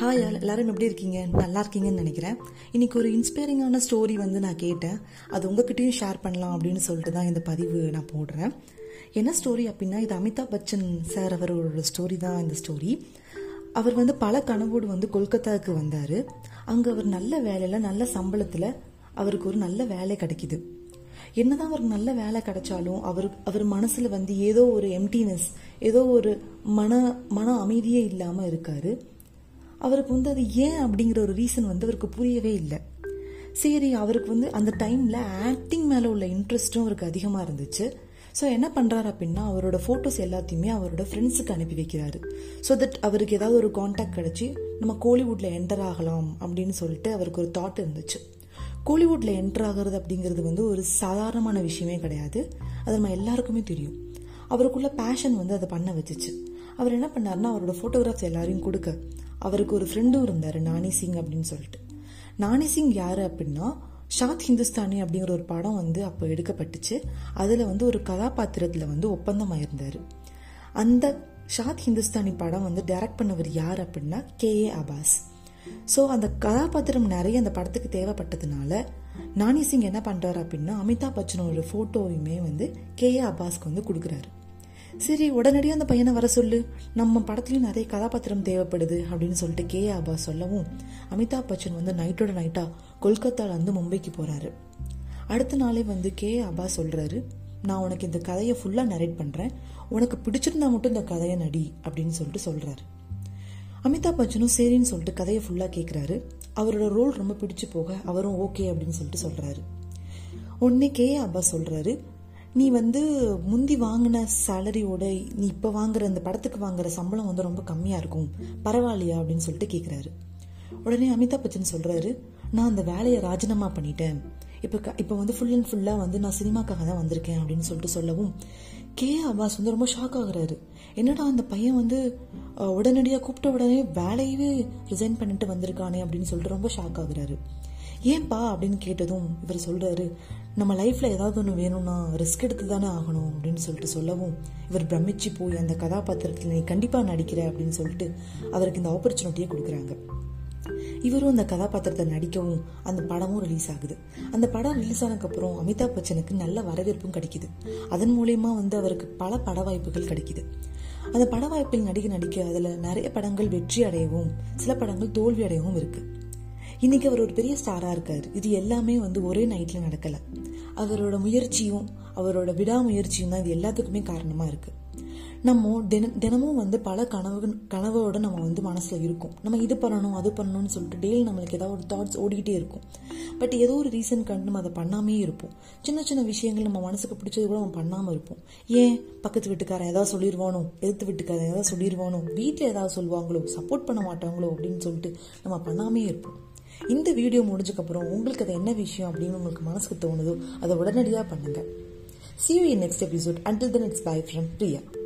Hi எல்லாரும் எப்படி இருக்கீங்க? நல்லா இருக்கீங்கன்னு நினைக்கிறேன். இன்னைக்கு ஒரு இன்ஸ்பைரிங்கான ஸ்டோரி வந்து நான் கேட்டேன். அது உங்ககிட்டயும் ஷேர் பண்ணலாம் அப்படின்னு சொல்லிட்டு தான் இந்த பதிவு நான் போடுறேன். என்ன ஸ்டோரி அப்படின்னா இது அமிதாப் பச்சன் சார் அவரோட ஸ்டோரி தான் இந்த ஸ்டோரி அவர் வந்து பல கனவோடு வந்து கொல்கத்தாவுக்கு வந்தார். அங்கே அவர் நல்ல வேலையில் நல்ல சம்பளத்தில் அவருக்கு ஒரு நல்ல வேலை கிடைக்குது. என்னதான் அவருக்கு நல்ல வேலை கிடைச்சாலும் அவர் அவர் மனசில் வந்து ஏதோ ஒரு எம்டினஸ் ஏதோ ஒரு மன மன அமைதியே இல்லாமல் இருக்காரு. அவருக்கு வந்து அது ஏன் அப்படிங்கிற ஒரு ரீசன் வந்து அவருக்கு புரியவே இல்லை. சரி அவருக்கு வந்து அந்த டைம்ல ஆக்டிங் மேல உள்ள இன்ட்ரெஸ்டும் அவருக்கு அதிகமா இருந்துச்சு. ஸோ என்ன பண்ணுறாரு அப்படின்னா அவரோட ஃபோட்டோஸ் எல்லாத்தையுமே அவரோட ஃப்ரெண்ட்ஸுக்கு அனுப்பி வைக்கிறாரு. ஸோ தட் அவருக்கு ஏதாவது ஒரு காண்டாக்ட் கிடச்சி நம்ம கோலிவுட்ல என்டர் ஆகலாம் அப்படின்னு சொல்லிட்டு அவருக்கு ஒரு தாட் இருந்துச்சு. கோலிவுட்ல என்டர் ஆகிறது அப்படிங்கிறது வந்து ஒரு சாதாரணமான விஷயமே கிடையாது. அது நம்ம எல்லாருக்குமே தெரியும். அவருக்குள்ள பேஷன் வந்து அதை பண்ண வச்சுச்சு. அவர் என்ன பண்ணாருன்னா அவரோட ஃபோட்டோகிராஃப்ஸ் எல்லாரையும் கொடுக்க அவருக்கு ஒரு ஃப்ரெண்டும் இருந்தார் நானி சிங் அப்படின்னு சொல்லிட்டு. நானி சிங் யார் அப்படின்னா ஷாத் ஹிந்துஸ்தானி அப்படிங்கிற ஒரு படம் வந்து அப்போ எடுக்கப்பட்டுச்சு. அதில் வந்து ஒரு கதாபாத்திரத்தில் வந்து ஒப்பந்தம் ஆயிருந்தாரு அந்த ஷாத் ஹிந்துஸ்தானி படம் வந்து டைரக்ட் பண்ணவர் யார் அப்படின்னா கே ஏ அபாஸ். ஸோ அந்த கதாபாத்திரம் நிறைய அந்த படத்துக்கு தேவைப்பட்டதுனால நானி சிங் என்ன பண்ணுறாரு அப்படின்னா அமிதாப் பச்சனோட ஃபோட்டோவையுமே வந்து கே ஏ அபாஸ்க்கு வந்து கொடுக்குறாரு. சரி உடனடியாக அந்த பையனை வர சொல்லு. நம்ம படத்துலயும் நிறைய கதாபாத்திரம் தேவைப்படுது அப்படின்னு சொல்லிட்டு கே ஆபா சொல்லவும் அமிதாப் பச்சன் வந்து நைட்டோட நைட்டா கொல்கத்தால இருந்து மும்பைக்கு போறாரு. அடுத்த நாளே வந்து கே ஆபா சொல்கிறாரு சொல்றாரு நான் உனக்கு இந்த கதையை ஃபுல்லா நரேட் பண்றேன். உனக்கு பிடிச்சிருந்தா மட்டும் இந்த கதையை நடி அப்படின்னு சொல்லிட்டு சொல்றாரு. அமிதாப் பச்சனும் சரின்னு சொல்லிட்டு கதையை ஃபுல்லாக கேட்குறாரு அவரோட ரோல் ரொம்ப பிடிச்சு போக அவரும் ஓகே அப்படின்னு சொல்லிட்டு சொல்கிறாரு உடனே கே அப்பா சொல்கிறாரு நீ வந்து முந்தி வாங்கின சேலரியோட நீ இப்போ வாங்குற அந்த படத்துக்கு வாங்குற சம்பளம் வந்து ரொம்ப கம்மியாக இருக்கும். பரவாயில்லையா அப்படின்னு சொல்லிட்டு கேட்குறாரு உடனே அமிதாப் பச்சன் சொல்கிறாரு நான் அந்த வேலையை ராஜினாமா பண்ணிட்டேன். இப்போ க இப்போ வந்து ஃபுல் அண்ட் ஃபுல்லாக வந்து நான் சினிமாக்காக தான் வந்திருக்கேன் அப்படின்னு சொல்லிட்டு சொல்லவும் கே அபாஸ் வந்து ரொம்ப ஷாக் ஆகுறாரு. என்னடா அந்த பையன் வந்து உடனடியாக கூப்பிட்ட உடனே வேலையவே ரிசைன் பண்ணிட்டு வந்திருக்கானே அப்படின்னு சொல்லிட்டு ரொம்ப ஷாக் ஆகுறாரு. ஏன்பா அப்படின்னு கேட்டதும் இவர் சொல்றாரு நம்ம லைஃப்ல ஏதாவது ஒன்று வேணும்னா ரிஸ்க் எடுத்து தானே ஆகணும் அப்படின்னு சொல்லிட்டு சொல்லவும் இவர் பிரமிச்சு போய் அந்த கதாபாத்திரத்தில் நீ கண்டிப்பாக நடிக்கிற அப்படின்னு சொல்லிட்டு அவருக்கு இந்த ஆப்பர்ச்சுனிட்டியை கொடுக்குறாங்க. இவரும் அந்த கதாபாத்திரத்தை நடிக்கவும் அந்த படமும் ரிலீஸ் ஆகுது. அந்த படம் ரிலீஸ் ஆனதுக்கப்புறம் அமிதாப் பச்சனுக்கு நல்ல வரவேற்பும் கிடைக்குது. அதன் மூலயமா வந்து அவருக்கு பல பட வாய்ப்புகள் கிடைக்குது. அந்த பட வாய்ப்பில் நடிக்க நடிக்க அதில் நிறைய படங்கள் வெற்றி அடையவும் சில படங்கள் தோல்வி அடையவும் இருக்குது இன்னைக்கு அவர் ஒரு பெரிய ஸ்டாரா இருக்காரு. இது எல்லாமே வந்து ஒரே நைட்ல நடக்கல. அவரோட முயற்சியும் அவரோட விடாமுயற்சியும் தான் இது எல்லாத்துக்குமே காரணமா இருக்கு. நம்ம தின தினமும் வந்து பல கனவு கனவோட நம்ம வந்து மனசுல இருக்கும். நம்ம இது பண்ணணும் அது பண்ணணும்னு சொல்லிட்டு டெய்லி நம்மளுக்கு ஏதாவது ஒரு தாட்ஸ் ஓடிக்கிட்டே இருக்கும். பட் ஏதோ ஒரு ரீசன் கண்டு நம்ம அதை பண்ணாமே இருப்போம். சின்ன சின்ன விஷயங்கள் நம்ம மனசுக்கு பிடிச்சது கூட நம்ம பண்ணாம இருப்போம். ஏன்? பக்கத்து வீட்டுக்காரன் ஏதாவது சொல்லிடுவானோ எதிர்த்து வீட்டுக்காரன் ஏதாவது சொல்லிடுவானோ வீட்டில் ஏதாவது சொல்லுவாங்களோ? சப்போர்ட் பண்ண மாட்டாங்களோ? அப்படின்னு சொல்லிட்டு நம்ம பண்ணாமே இருப்போம். இந்த வீடியோ முடிஞ்சக்கப்புறம் உங்களுக்கு அது என்ன விஷயம் அப்படின்னு உங்களுக்கு மனசுக்கு தோணுதோ அதை உடனடியாக பண்ணுங்கள் see you next next episode. Until then it's bye from Priya.